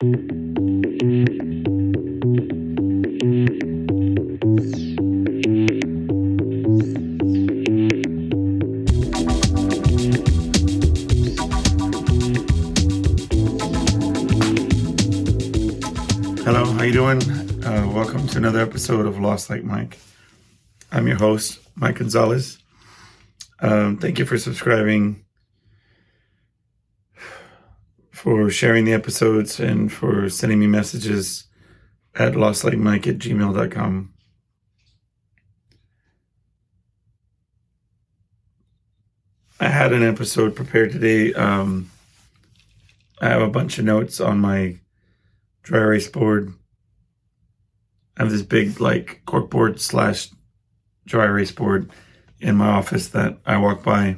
Hello, how you doing? Uh, welcome to another episode of Lost Like Mike. I'm your host, Mike Gonzalez. Um, thank you for subscribing, for sharing the episodes, and for sending me messages at lostlikemike at gmail.com. I had an episode prepared today. Um, I have a bunch of notes on my dry erase board. I have this big like corkboard slash dry erase board in my office that I walk by.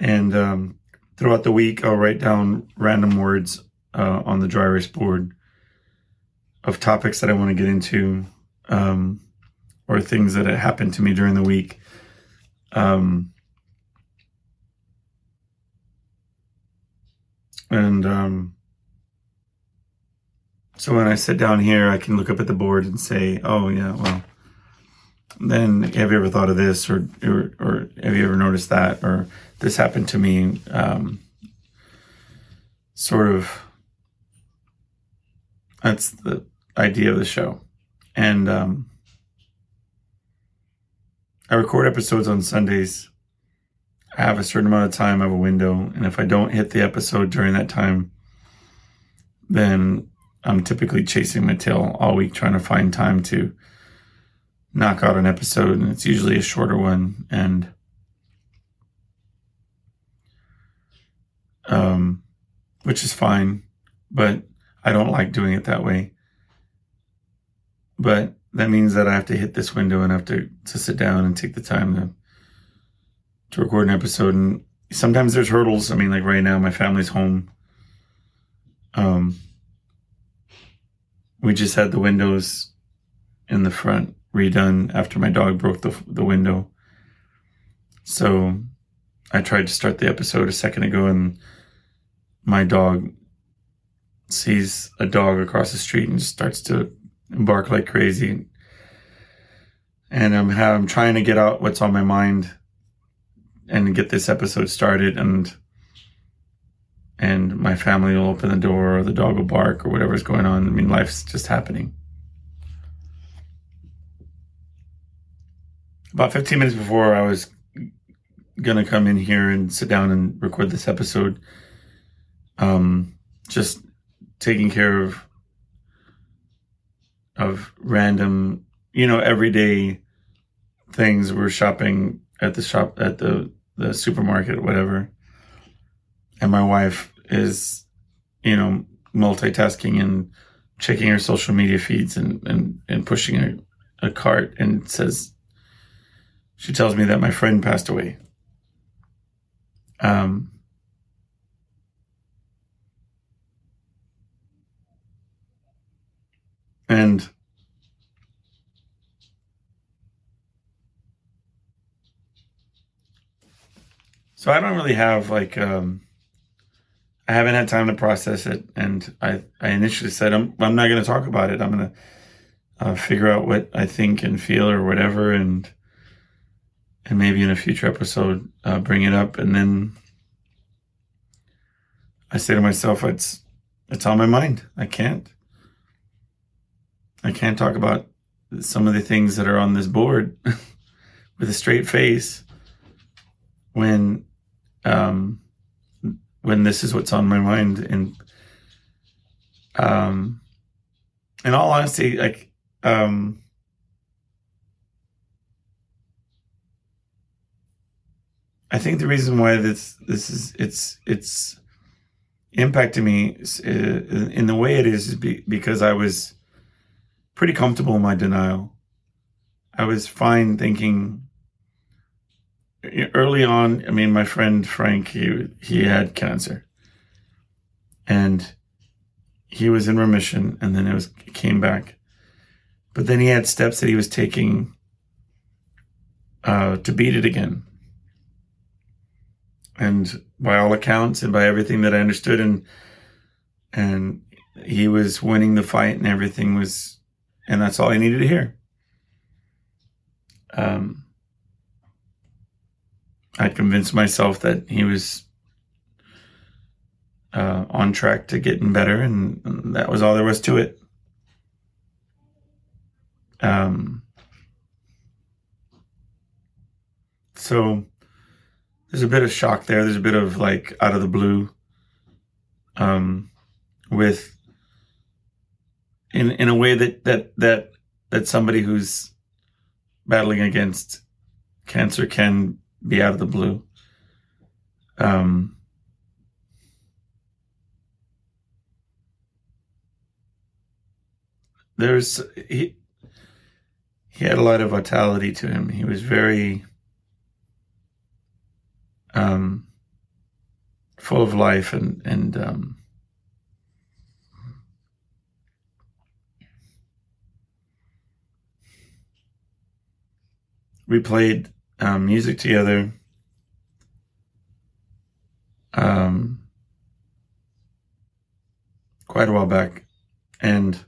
And um, throughout the week, I'll write down random words uh, on the dry erase board of topics that I want to get into um, or things that happened to me during the week. Um, and um, so when I sit down here, I can look up at the board and say, "Oh yeah, well." Then have you ever thought of this, or or, or have you ever noticed that, or this happened to me? Um, sort of. That's the idea of the show, and um, I record episodes on Sundays. I have a certain amount of time, I have a window, and if I don't hit the episode during that time, then I'm typically chasing my tail all week trying to find time to knock out an episode, and it's usually a shorter one, and um, which is fine, but I don't like doing it that way. But that means that I have to hit this window and have to, to sit down and take the time to to record an episode. And sometimes there's hurdles. I mean, like right now, my family's home. Um, we just had the windows in the front redone after my dog broke the the window. So I tried to start the episode a second ago, and my dog sees a dog across the street and starts to bark like crazy. And I'm I'm trying to get out what's on my mind and get this episode started and and my family will open the door or the dog will bark or whatever's going on. I mean, life's just happening. About 15 minutes before I was going to come in here and sit down and record this episode, um, just taking care of of random, you know, everyday things. We're shopping at the shop at the the supermarket, whatever. And my wife is, you know, multitasking and checking her social media feeds and and, and pushing a, a cart and says she tells me that my friend passed away. Um and So I don't really have like um I haven't had time to process it, and I I initially said I'm I'm not going to talk about it. I'm going to uh, figure out what I think and feel or whatever, and and maybe in a future episode uh, bring it up. And then I say to myself, it's it's on my mind. I can't I can't talk about some of the things that are on this board with a straight face when um, when this is what's on my mind. And um, in all honesty, like um, I think the reason why this this is it's it's impacted me uh, in the way it is, is because I was pretty comfortable in my denial. I was fine thinking early on, I mean, my friend Frank, he he had cancer, and he was in remission, and then it was it came back, but then he had steps that he was taking uh, to beat it again. And by all accounts, and by everything that I understood, and and he was winning the fight and everything was and that's all I needed to hear. Um, I convinced myself that he was uh, on track to getting better, and, and, that was all there was to it. Um, so there's a bit of shock there. There's a bit of like out of the blue, um, with in in a way that that that that somebody who's battling against cancer can be out of the blue. Um, there's he he had a lot of vitality to him. He was very um, full of life and and um, we played um, music together. Um, quite a while back, and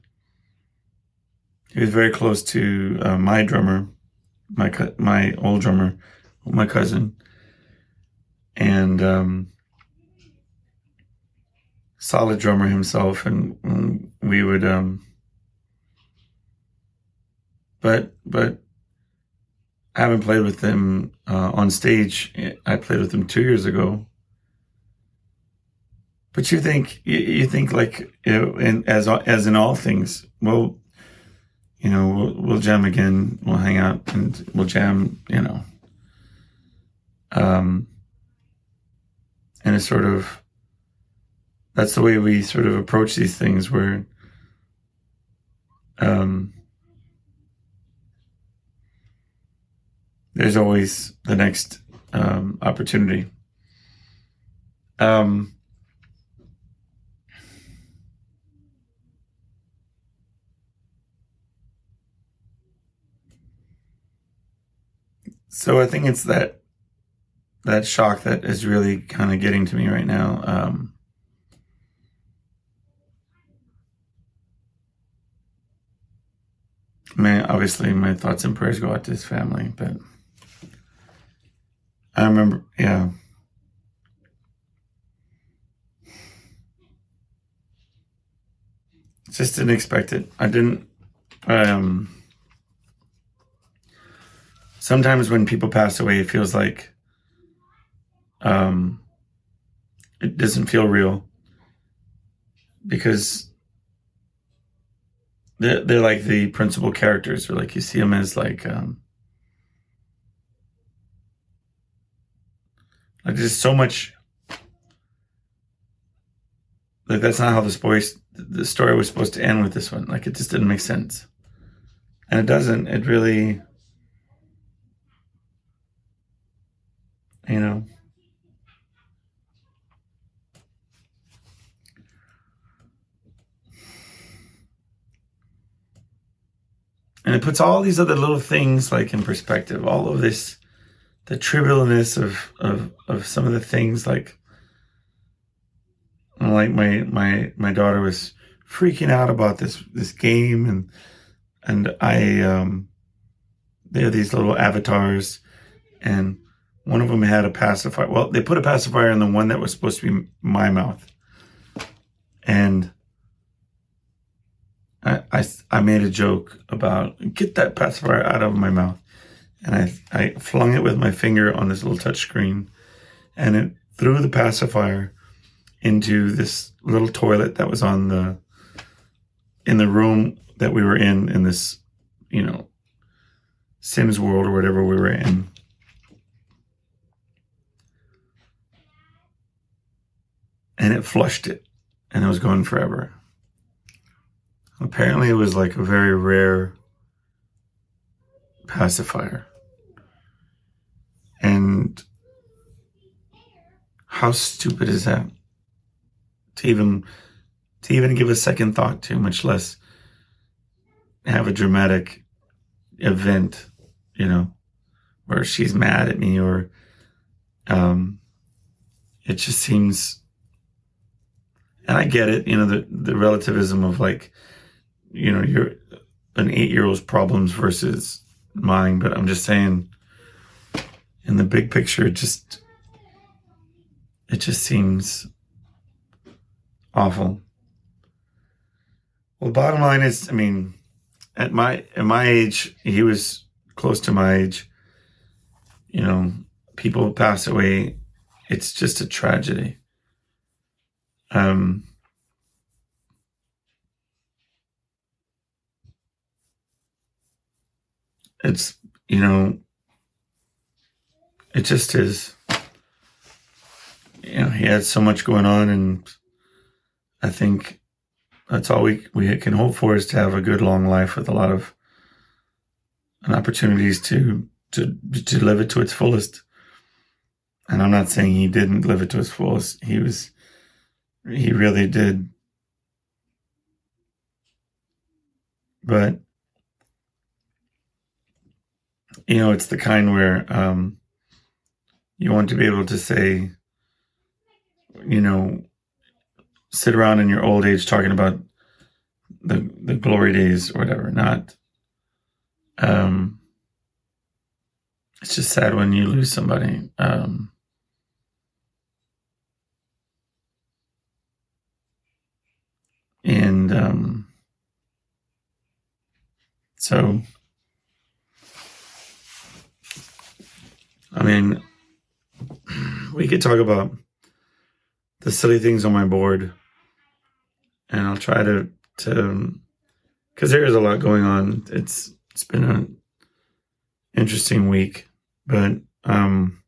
he was very close to uh, my drummer, my my old drummer, my cousin, and um, solid drummer himself, and, and we would. Um, but but I haven't played with them uh, on stage. I played with them two years ago. But you think you, you think like you know, in, as as in all things, well, you know, we'll, we'll jam again. We'll hang out and we'll jam. You know, um, and it's sort of that's the way we sort of approach these things. Where um, there's always the next um, opportunity. Um, so I think it's that that shock that is really kind of getting to me right now. Um, man, obviously, my thoughts and prayers go out to his family, but. I remember, yeah. Just didn't expect it. I didn't. Um, sometimes when people pass away, it feels like um, it doesn't feel real because they're, they're like the principal characters, or like you see them as like um, Like there's so much. Like that's not how the story the story was supposed to end with this one. Like it just didn't make sense, and it doesn't. It really, you know. And it puts all these other little things like in perspective all of this the trivialness of, of, of some of the things like, like my, my, my daughter was freaking out about this, this game and, and I, um, they are these little avatars and one of them had a pacifier. Well, they put a pacifier in the one that was supposed to be my mouth. And I, I, made a joke about get that pacifier out of my mouth. And I, I flung it with my finger on this little touch screen and it threw the pacifier into this little toilet that was on the in the room that we were in in this you know sims world or whatever we were in. And it flushed it and it was gone forever apparently it was like a very rare pacifier and how stupid is that? To even to even give a second thought to, much less have a dramatic event, you know, where she's mad at me or um it just seems and I get it, you know, the, the relativism of like, you know, you're an eight year old's problems versus mine, but I'm just saying in the big picture, it just, it just seems awful. Well, bottom line is, I mean, at my at my age, he was close to my age. You know, people pass away. It's just a tragedy. Um, it's you know, it just is. You know, he had so much going on, and I think that's all we we can hope for is to have a good long life with a lot of opportunities to to to live it to its fullest. And I'm not saying he didn't live it to its fullest. He was he really did. But you know, it's the kind where um, you want to be able to say, you know, sit around in your old age talking about the the glory days or whatever. Not. Um, it's just sad when you lose somebody. Um, and um, so, I mean, we could talk about the silly things on my board and I'll try to to because there is a lot going on. It's it's been an interesting week, but um,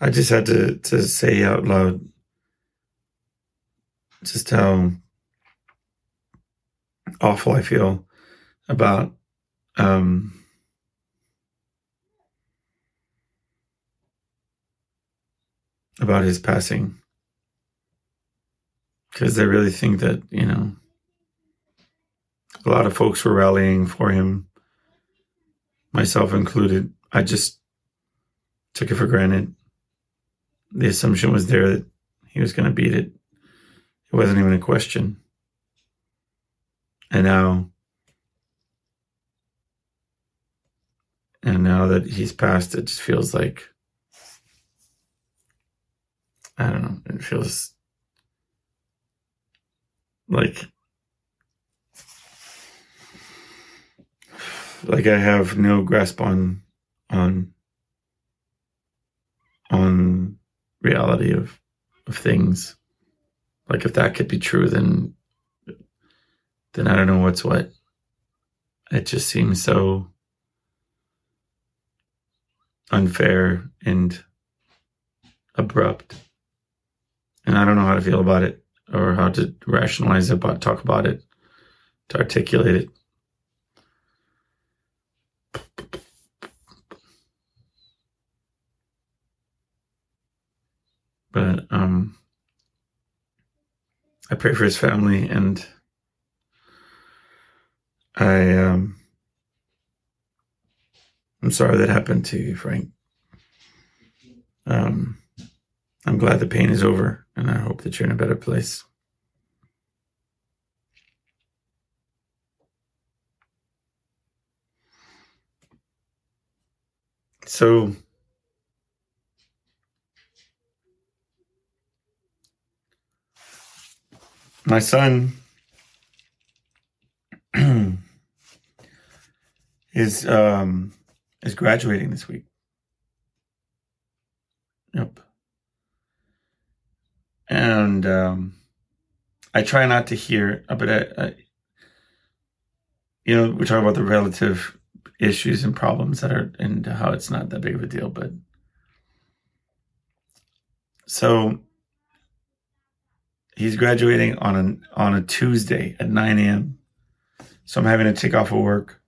I just had to to say out loud just how awful I feel about um, about his passing because I really think that, you know, a lot of folks were rallying for him, myself included. I just took it for granted. The assumption was there that he was going to beat it. It wasn't even a question. And now, and now that he's passed, it just feels like, I don't know, it feels like like I have no grasp on on on reality of of things. Like if that could be true, then then I don't know what's what. It just seems so unfair and abrupt. And I don't know how to feel about it or how to rationalize it, but talk about it, to articulate it. But um, I pray for his family, and I um, I'm sorry that happened to you, Frank. Um, I'm glad the pain is over, and I hope that you're in a better place. So, my son is um, is graduating this week. Yep and um, I try not to hear, uh, but I, I, you know, we talk about the relative issues and problems that are, and how it's not that big of a deal. But so he's graduating on a on a Tuesday at nine a.m. So I'm having to take off of work,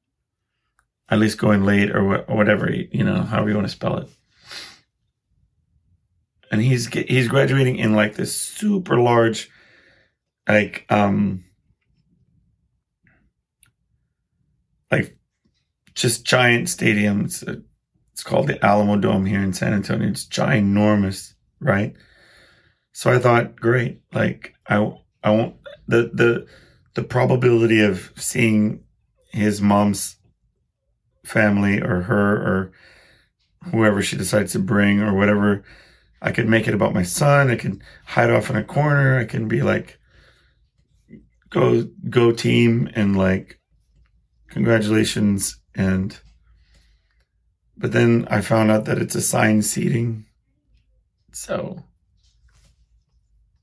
at least going late or, wh- or whatever you know, however you want to spell it and he's he's graduating in like this super large, like um, like just giant stadium. It's, called the Alamodome here in San Antonio. It's ginormous, right? So I thought, great, like I I won't the the the probability of seeing his mom's family or her or whoever she decides to bring or whatever. I could make it about my son. I can hide off in a corner. I can be like, go, go team and like, congratulations. And, but then I found out that it's assigned seating. So,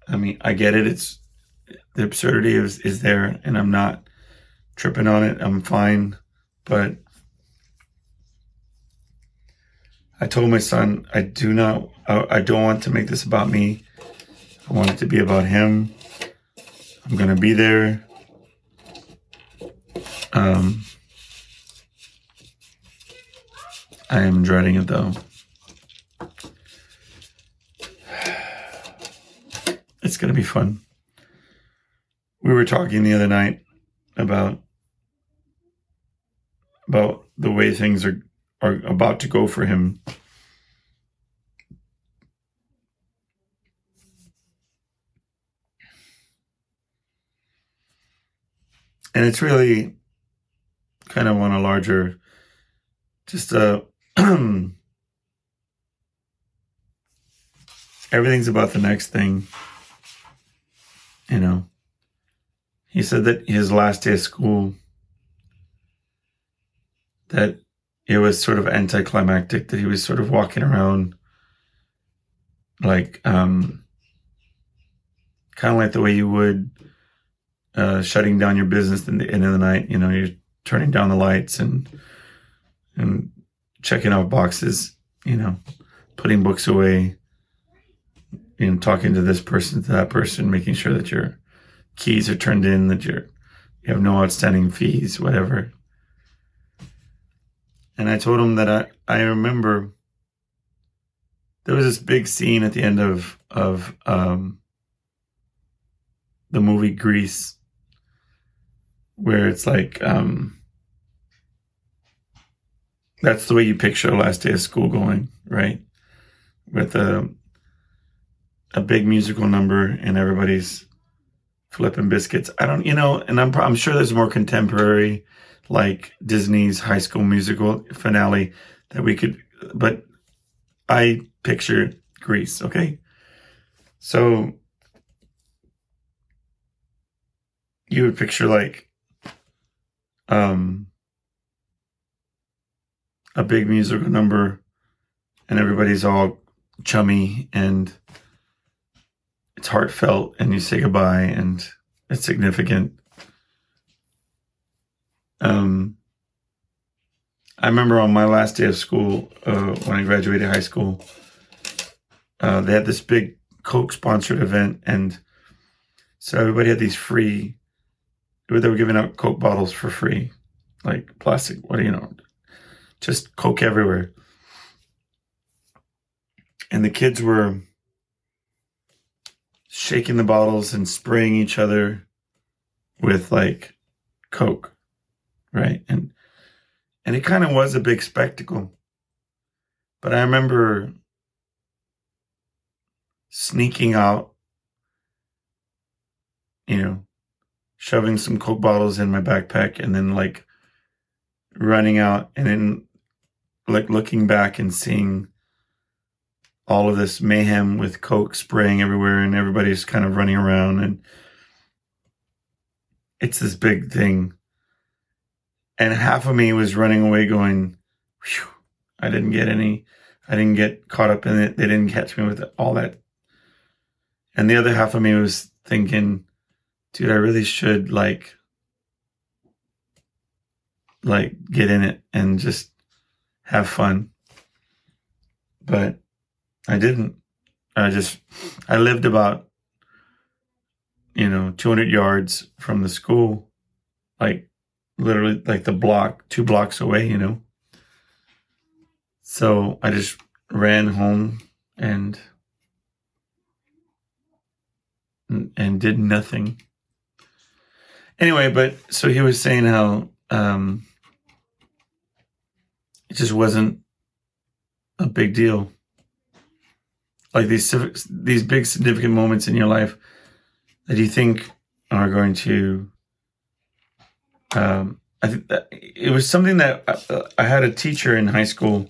I mean, I get it. It's the absurdity is, is there and I'm not tripping on it. I'm fine. But I told my son, I do not, I, I don't want to make this about me. I want it to be about him. I'm going to be there. Um, I am dreading it though. It's going to be fun. We were talking the other night about about the way things are are about to go for him. And it's really kind of on a larger, just a, everything's about the next thing. You know, he said that his last day of school, that it was sort of anticlimactic that he was sort of walking around like um kind of like the way you would uh shutting down your business in the end of the night. You know you're turning down the lights and and checking out boxes you know putting books away you know talking to this person to that person making sure that your keys are turned in that you're you have no outstanding fees whatever. And I told him that I, I remember there was this big scene at the end of of um, the movie Grease where it's like um, that's the way you picture last day of school going, right? With a a big musical number and everybody's flipping biscuits. I don't, you know, and I'm I'm sure there's more contemporary like Disney's High School Musical finale that we could, but I picture Grease. Okay, so you would picture like um a big musical number and everybody's all chummy and it's heartfelt and you say goodbye and it's significant um, I remember on my last day of school, uh, when I graduated high school, uh, they had this big Coke sponsored event. And so everybody had these free, they were giving out Coke bottles for free, like plastic, what do you know, just Coke everywhere. And the kids were shaking the bottles and spraying each other with like Coke right? And and it kind of was a big spectacle. But I remember sneaking out, you know, shoving some Coke bottles in my backpack and then like running out and then like looking back and seeing all of this mayhem with Coke spraying everywhere and everybody's kind of running around and it's this big thing and half of me was running away going, I didn't get any, I didn't get caught up in it. They didn't catch me with all that. And the other half of me was thinking, dude, I really should like, like get in it and just have fun. But I didn't. I just, I lived about, you know, 200 yards from the school, like literally like the block, two blocks away, you know. So I just ran home and and did nothing. Anyway, but so he was saying how um, it just wasn't a big deal. Like these these big significant moments in your life that you think are going to. Um, I think it was something that I, I had a teacher in high school,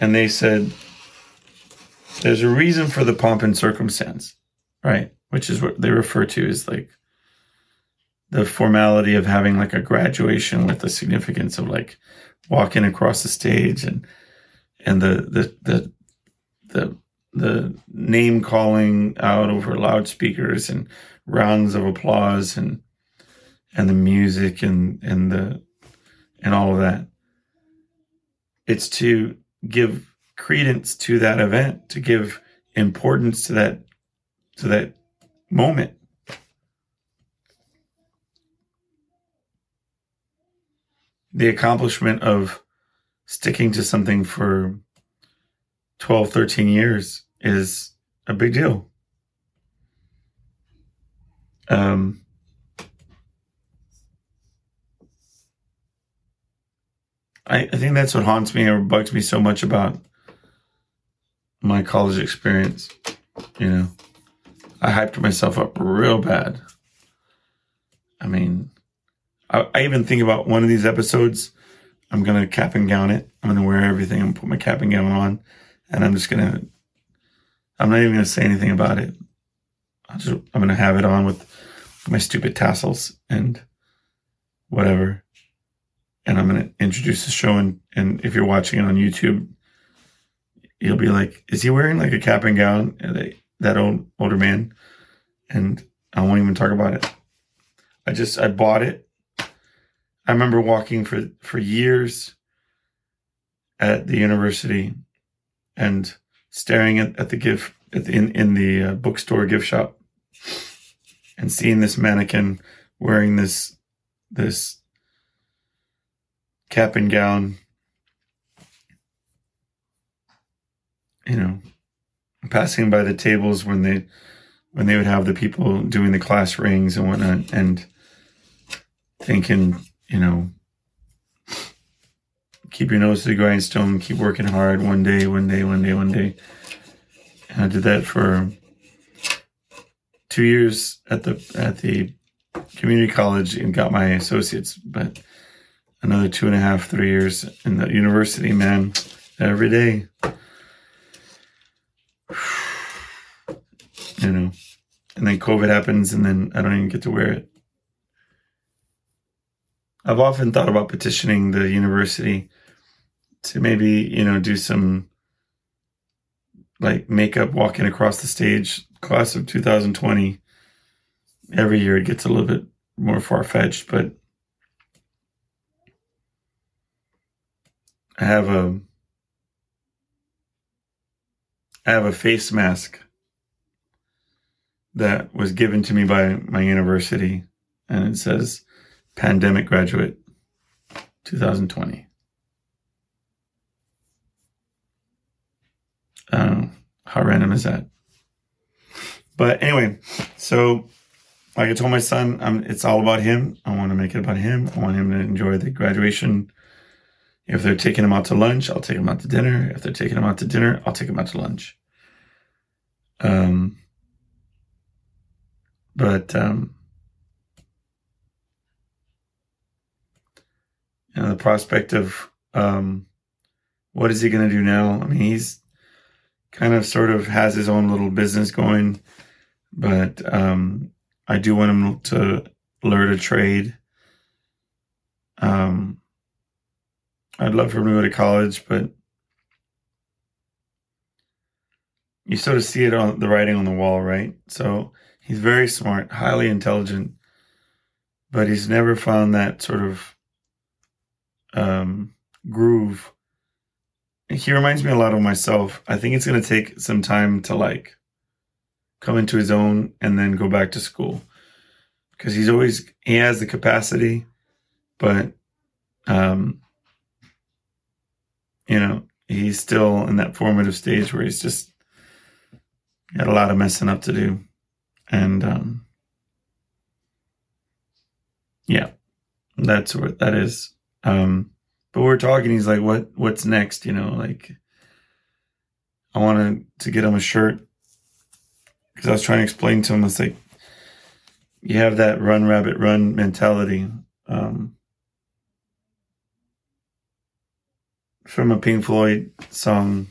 and they said, "There's a reason for the pomp and circumstance, right?" Which is what they refer to as like the formality of having like a graduation with the significance of like walking across the stage and and the the the the the name calling out over loudspeakers and rounds of applause and and the music and and the and all of that. It's to give credence to that event to give importance to that to that moment the accomplishment of sticking to something for 12 13 years is a big deal um, I, I think that's what haunts me or bugs me so much about my college experience. You know, I hyped myself up real bad. I mean, I, I even think about one of these episodes. I'm gonna cap and gown it. I'm gonna wear everything and put my cap and gown on, and I'm just gonna. I'm not even gonna say anything about it. I I'm gonna have it on with my stupid tassels and whatever. And I'm gonna introduce the show and and if you're watching it on YouTube, you'll be like, is he wearing like a cap and gown? Uh, and that old older man, and I won't even talk about it. I just I bought it. I remember walking for for years at the university and staring at, at the gift at the, in in the uh, bookstore gift shop and seeing this mannequin wearing this this cap and gown. You know passing by the tables when they when they would have the people doing the class rings and whatnot and thinking you know keep your nose to the grindstone keep working hard one day one day one day one day and i did that for two years at the at the community college and got my associates, but another two and a half, three years in the university, man, every day. You know, and then COVID happens, and then I don't even get to wear it. I've often thought about petitioning the university to maybe, you know, do some like makeup walking across the stage class of 2020 every year it gets a little bit more far-fetched but i have a i have a face mask that was given to me by my university and it says pandemic graduate 2020 uh, how random is that? But anyway, so like I told my son, I'm, it's all about him. I want to make it about him. I want him to enjoy the graduation. If they're taking him out to lunch, I'll take him out to dinner. If they're taking him out to dinner, I'll take him out to lunch. Um, but um, you know, the prospect of um, what is he going to do now? I mean, he's kind of sort of has his own little business going, but um, I do want him to learn a trade. Um, I'd love for him to go to college, but you sort of see it on the writing on the wall, right? So he's very smart, highly intelligent, but he's never found that sort of um, groove he reminds me a lot of myself. I think it's going to take some time to like come into his own and then go back to school because he's always he has the capacity, but um, you know he's still in that formative stage where he's just got a lot of messing up to do, and um, yeah, that's what that is. Um, but we are talking. He's like, "What? What's next?" You know, like I wanted to get him a shirt because I was trying to explain to him. It's like you have that run rabbit run mentality um, from a Pink Floyd song.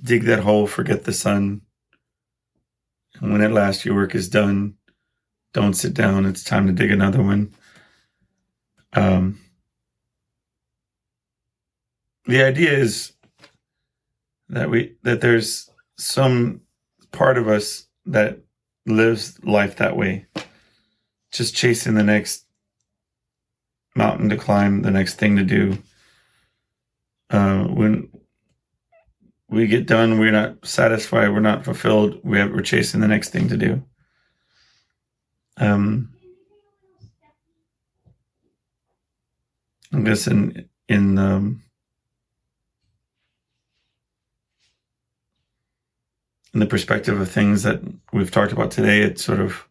Dig that hole, forget the sun. And when at last your work is done, don't sit down. It's time to dig another one. Um, the idea is that we that there's some part of us that lives life that way, just chasing the next mountain to climb, the next thing to do. Uh, when we get done, we're not satisfied, we're not fulfilled. We have, we're chasing the next thing to do. Um, I guess in in um, in the perspective of things that we've talked about today, it's sort of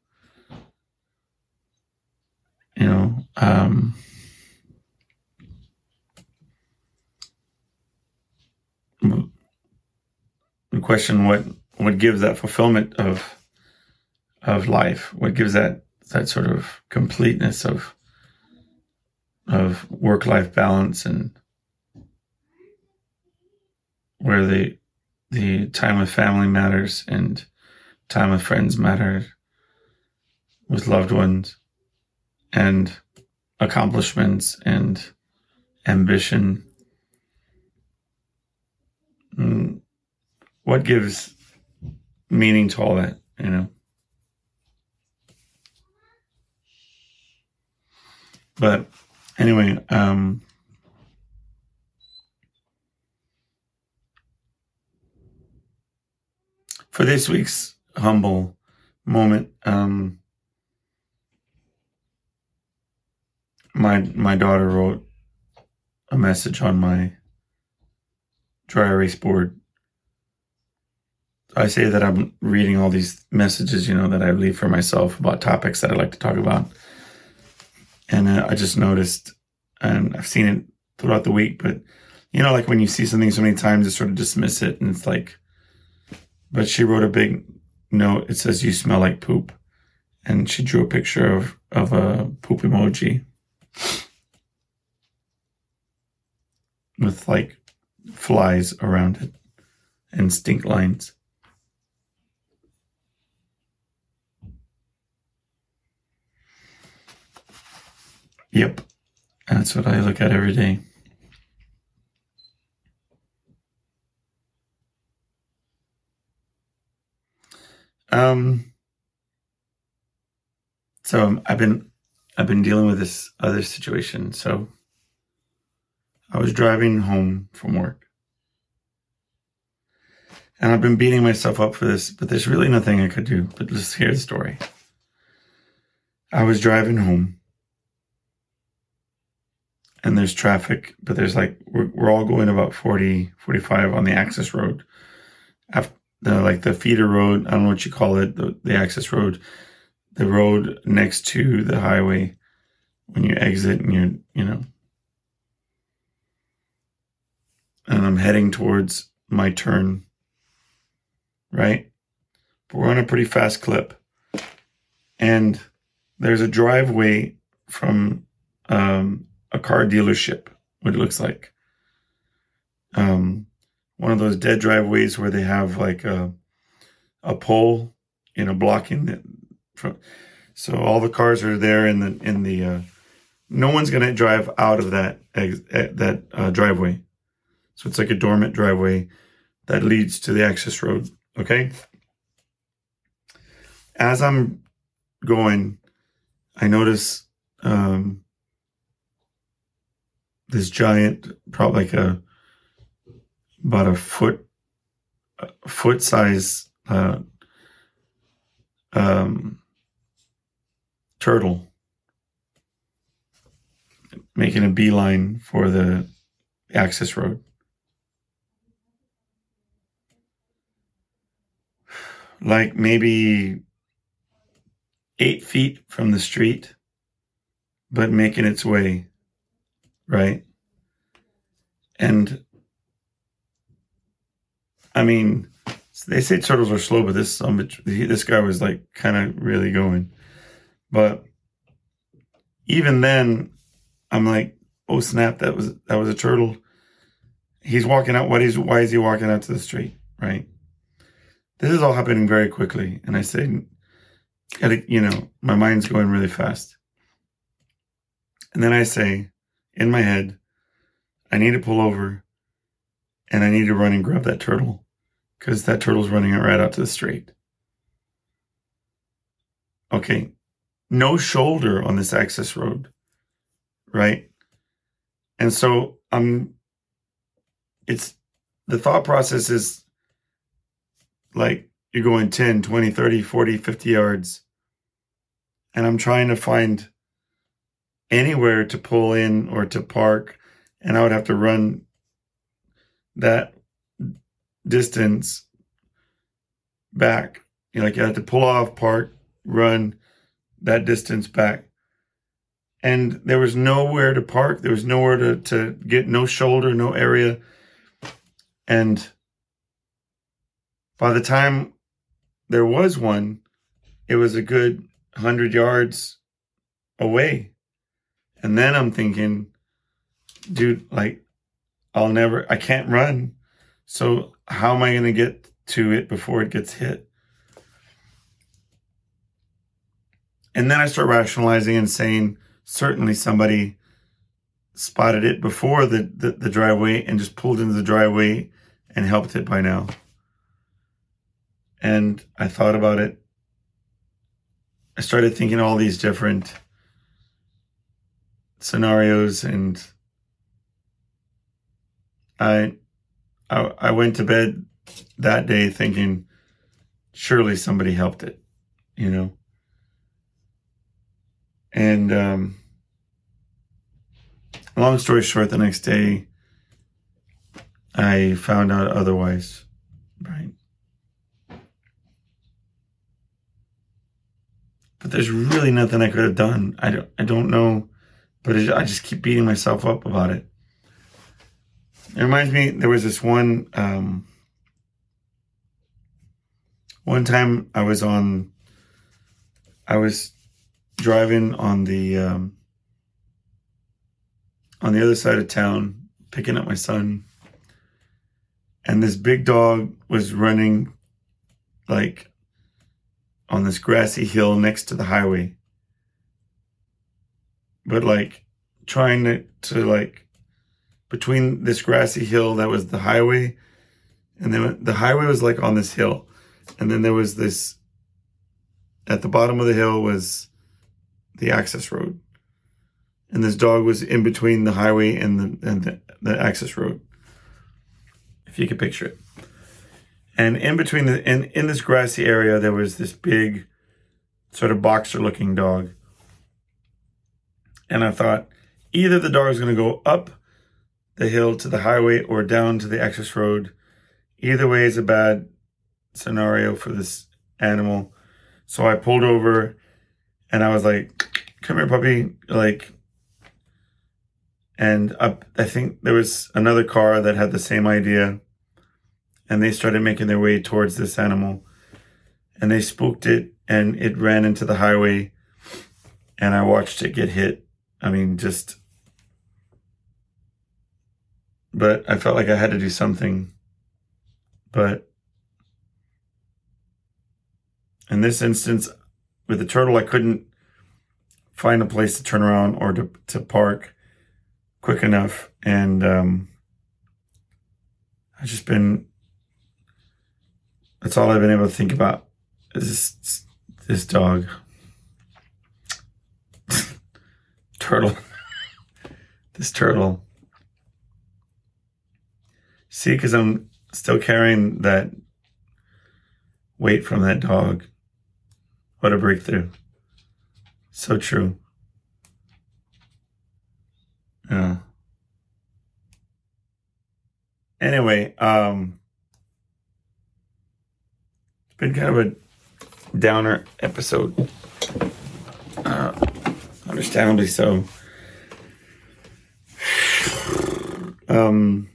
you know um, the question what what gives that fulfillment of of life what gives that that sort of completeness of of work life balance and where the the time with family matters and time with friends matter with loved ones and accomplishments and ambition. Mm, what gives meaning to all that you know but anyway um for this week's humble moment um my my daughter wrote a message on my dry erase board. I say that i'm reading all these messages you know that i leave for myself about topics that i like to talk about and uh, i just noticed and i've seen it throughout the week but you know like when you see something so many times you sort of dismiss it and it's like but she wrote a big note. It says, You smell like poop. And she drew a picture of, of a poop emoji with like flies around it and stink lines. Yep. That's what I look at every day. Um, so I've been I've been dealing with this other situation. So I was driving home from work. And I've been beating myself up for this, but there's really nothing I could do. But let's hear the story. I was driving home and there's traffic, but there's like, we're, we're all going about 40, 45 on the access road. After, the like the feeder road. I don't know what you call it, the, the access road, the road next to the highway when you exit and you're, you know. And I'm heading towards my turn, right? But we're on a pretty fast clip. And there's a driveway from um, a car dealership, what it looks like. Um, one of those dead driveways where they have like a a pole, you know, blocking front. So all the cars are there in the in the. Uh, no one's gonna drive out of that ex, that uh, driveway. So it's like a dormant driveway that leads to the access road. Okay. As I'm going, I notice um, this giant, probably like a about a foot foot size uh, um, turtle making a beeline for the access road. Like maybe eight feet from the street, but making its way, right? And I mean, they say turtles are slow, but this um, this guy was like kind of really going. But even then, I'm like, oh snap, that was that was a turtle. He's walking out. What is why is he walking out to the street? Right. This is all happening very quickly, and I say, you know, my mind's going really fast. And then I say, in my head, I need to pull over, and I need to run and grab that turtle, because that turtle's running right out to the street. Okay, no shoulder on this access road, right? And so I'm, it's, the thought process is like you're going 10, 20, 30, 40, 50 yards. And I'm trying to find anywhere to pull in or to park. And I would have to run that distance back. You know, like you have to pull off, park, run that distance back. And there was nowhere to park. There was nowhere to, to get no shoulder, no area. And by the time there was one, it was a good hundred yards away. And then I'm thinking, dude, like, I'll never, I can't run. So how am I going to get to it before it gets hit? And then I start rationalizing and saying, certainly somebody spotted it before the, the, the driveway and just pulled into the driveway and helped it by now. And I thought about it. I started thinking all these different scenarios and I, I I went to bed that day thinking surely somebody helped it, you know. And um, long story short, the next day, I found out otherwise, right? But there's really nothing I could have done. I don't, I don't know, but I just keep beating myself up about it. It reminds me, there was this one, um, one time I was on, I was driving on the um, on the other side of town, picking up my son, and this big dog was running like on this grassy hill next to the highway, but like trying to, to like between this grassy hill that was the highway, and then the highway was like on this hill, and then there was this at the bottom of the hill was the access road. And this dog was in between the highway and the, and the, the access road. If you could picture it. And in between the, in, in this grassy area, there was this big sort of boxer looking dog. And I thought either the dog is going to go up the hill to the highway or down to the access road. Either way is a bad scenario for this animal. So I pulled over and I was like, come here, puppy. Like, and up, I think there was another car that had the same idea. And they started making their way towards this animal. And they spooked it and it ran into the highway. And I watched it get hit. I mean, just. But I felt like I had to do something. But in this instance, with the turtle, I couldn't find a place to turn around or to, to park quick enough. And um, I've just been, that's all I've been able to think about is this, this dog. Turtle. this turtle. See, because I'm still carrying that weight from that dog. What a breakthrough. So true. Yeah. Anyway, um, it's been kind of a downer episode. Uh, understandably so. Um,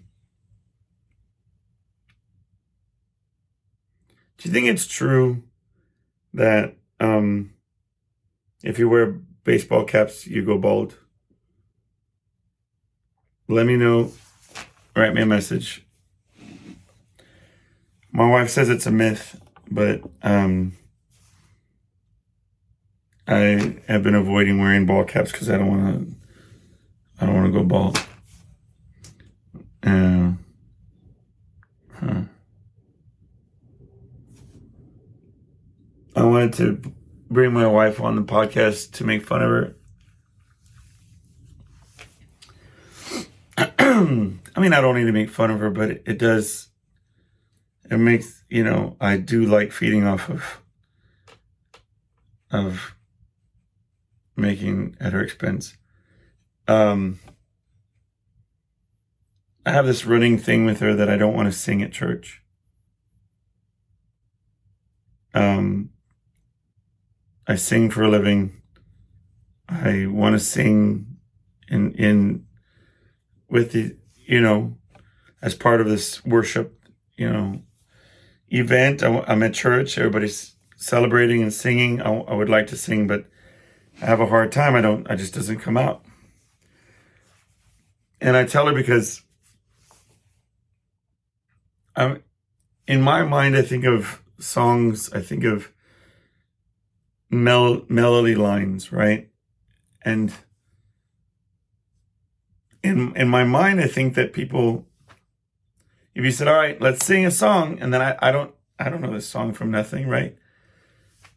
Do you think it's true that um, if you wear baseball caps, you go bald? Let me know. Write me a message. My wife says it's a myth, but um, I have been avoiding wearing ball caps because I don't want to. I don't want to go bald. Uh, huh. I wanted to bring my wife on the podcast to make fun of her. I mean, I don't need to make fun of her, but it, it does. It makes you know I do like feeding off of of making at her expense. Um, I have this running thing with her that I don't want to sing at church. Um, I sing for a living. I want to sing in in with the you know as part of this worship you know event. I'm at church. Everybody's celebrating and singing. I, I would like to sing, but I have a hard time. I don't. I just doesn't come out. And I tell her because I'm in my mind. I think of songs. I think of mel- melody lines, right? And in in my mind, I think that people, if you said, "All right, let's sing a song," and then I, I don't I don't know this song from nothing, right?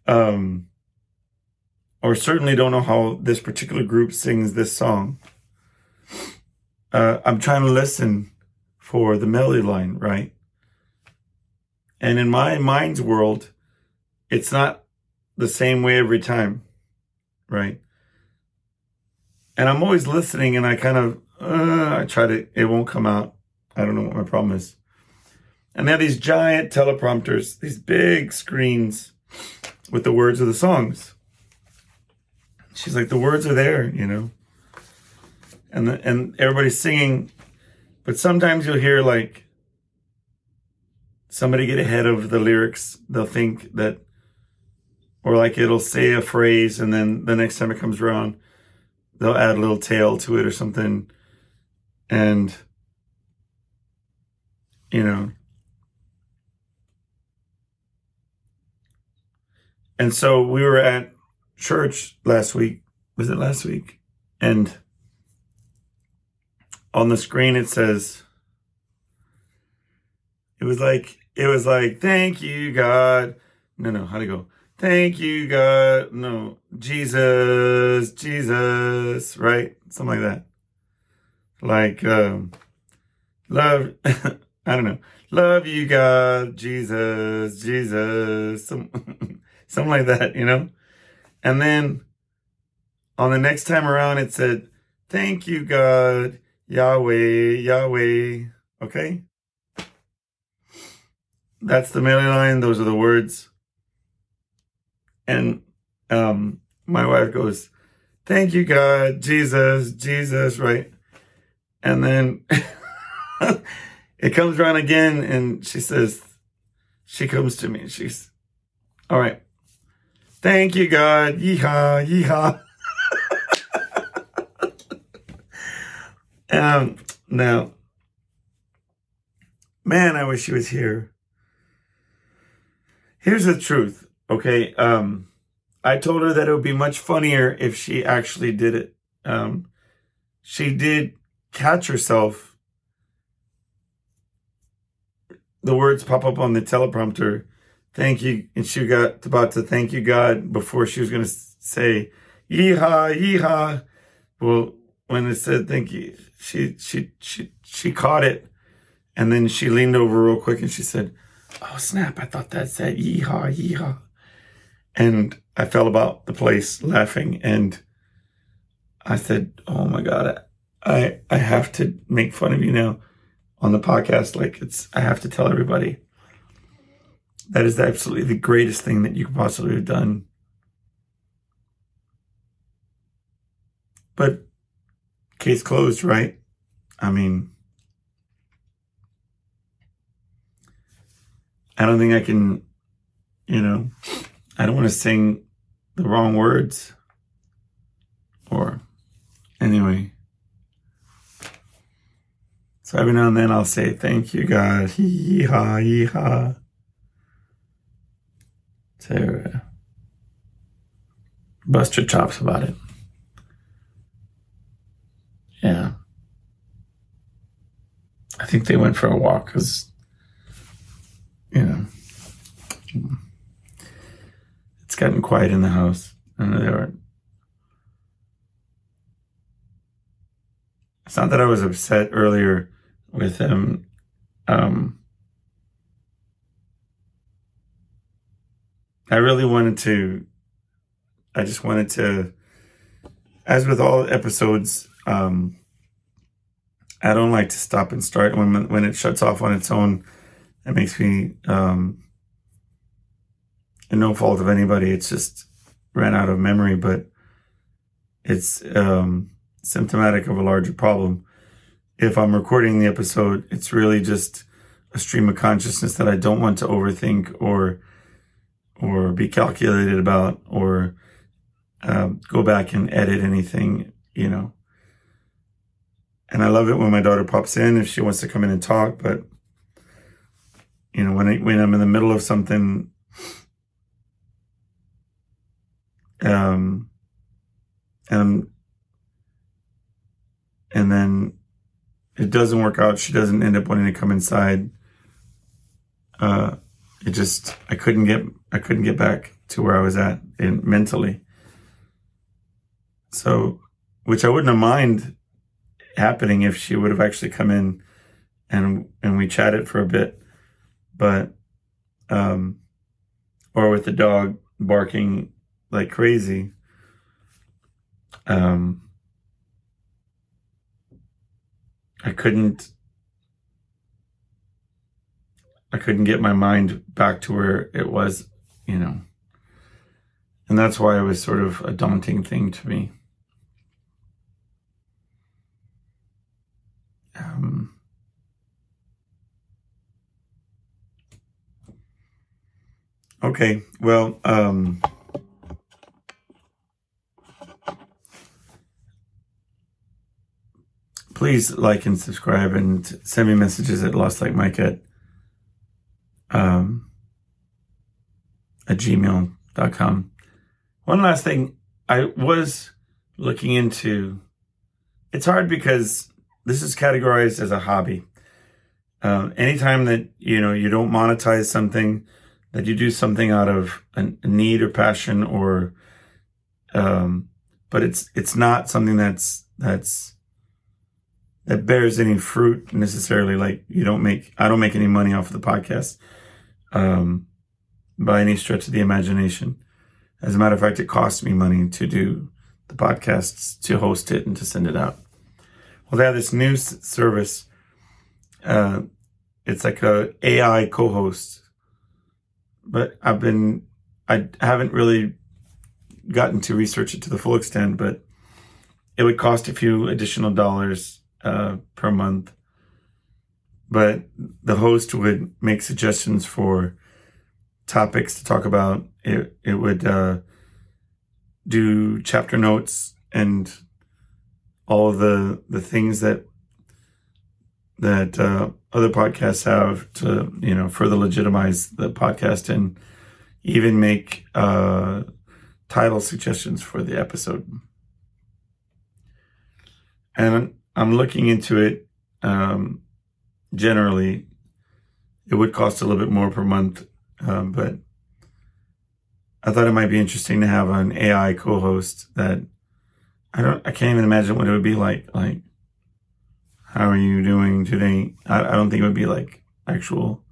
Um, or certainly don't know how this particular group sings this song. Uh, I'm trying to listen for the melody line, right? And in my mind's world, it's not the same way every time, right? And I'm always listening and I kind of, uh, I try to, it won't come out. I don't know what my problem is. And they have these giant teleprompters, these big screens with the words of the songs. She's like, the words are there, you know, and the, and everybody's singing, but sometimes you'll hear like somebody get ahead of the lyrics. They'll think that, or like it'll say a phrase, and then the next time it comes around, they'll add a little tail to it or something, and you know. And so we were at church last week. Was it last week? And on the screen it says, it was like, it was like, thank you, God. No, no, how'd it go? Thank you, God. No, Jesus, Jesus, right? Something like that. Like, um, love, I don't know. Love you, God, Jesus, Jesus, some, something like that, you know? And then on the next time around, it said, Thank you, God, Yahweh, Yahweh. Okay? That's the melody line. Those are the words. And um, my wife goes, Thank you, God, Jesus, Jesus, right? And then it comes around again and she says, She comes to me and she's, All right, Thank you, God. Yeehaw, yeehaw. um, now, man, I wish he was here. Here's the truth, okay? Um, I told her that it would be much funnier if she actually did it. Um, she did catch herself. The words pop up on the teleprompter thank you. And she got about to thank you, God, before she was going to say, yeehaw, yeehaw. Well, when it said thank you, she, she, she, she caught it. And then she leaned over real quick and she said, Oh, snap. I thought that said yeehaw, yeehaw. And I fell about the place laughing. And I said, Oh my God, I, I have to make fun of you now on the podcast. Like it's, I have to tell everybody. That is absolutely the greatest thing that you could possibly have done. But case closed, right? I mean, I don't think I can you know, I don't want to sing the wrong words. Or, anyway. So every now and then I'll say, Thank you, God. Hee ha, hee. To uh, bust your chops about it. Yeah. I think they went for a walk because, you know, it's gotten quiet in the house. And they were. It's not that I was upset earlier with them. Um, I really wanted to. I just wanted to, as with all episodes, um, I don't like to stop and start when when it shuts off on its own. It makes me, um, and no fault of anybody. It's just ran out of memory, but it's um, symptomatic of a larger problem. If I'm recording the episode, it's really just a stream of consciousness that I don't want to overthink or or be calculated about or um, go back and edit anything, you know. And I love it when my daughter pops in if she wants to come in and talk. But you know, when I, when I'm in the middle of something, um, and and then it doesn't work out. She doesn't end up wanting to come inside. Uh, it just I couldn't get I couldn't get back to where I was at in mentally. So, which I wouldn't have mind happening if she would have actually come in and and we chatted for a bit but um or with the dog barking like crazy um I couldn't I couldn't get my mind back to where it was, you know. And that's why it was sort of a daunting thing to me. Um, okay, well, um, please like and subscribe and send me messages at lost like mike at um, at gmail.com. One last thing I was looking into it's hard because this is categorized as a hobby. Um, anytime that you know you don't monetize something, that you do something out of a, need or passion, or um, but it's it's not something that's that's that bears any fruit necessarily. Like you don't make I don't make any money off of the podcast um, by any stretch of the imagination. As a matter of fact, it costs me money to do the podcasts, to host it, and to send it out. Well, they have this new service. Uh, it's like a AI co-host, but I've been I haven't really gotten to research it to the full extent, but it would cost a few additional dollars uh, per month. But the host would make suggestions for topics to talk about. It it would uh, do chapter notes and all of the the things that that uh, other podcasts have to you know further legitimize the podcast and even make uh, title suggestions for the episode. And I'm looking into it. Um, generally, it would cost a little bit more per month, um, but I thought it might be interesting to have an AI co-host that I don't, I can't even imagine what it would be like. Like, how are you doing today? I, I don't think it would be like actual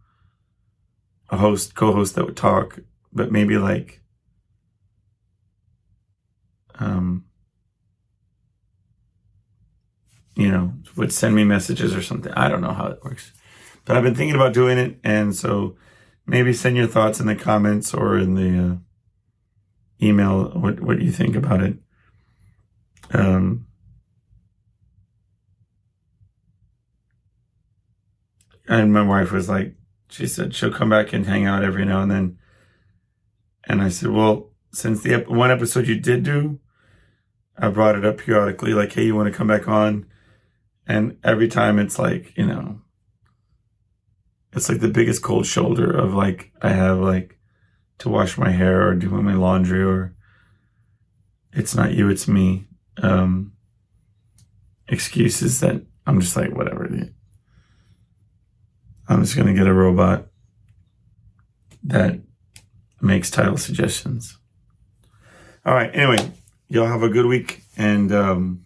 a host, co-host that would talk, but maybe like, um, you know, would send me messages or something. I don't know how it works, but I've been thinking about doing it. And so maybe send your thoughts in the comments or in the uh, email what, what you think about it. Um, and my wife was like, she said she'll come back and hang out every now and then. And I said, well, since the ep- one episode you did do, I brought it up periodically, like, hey, you want to come back on? And every time it's like, you know, it's like the biggest cold shoulder of like, I have like to wash my hair or do my laundry or it's not you, it's me. Um, excuses that I'm just like, whatever. I'm just going to get a robot that makes title suggestions. All right. Anyway, y'all have a good week and um,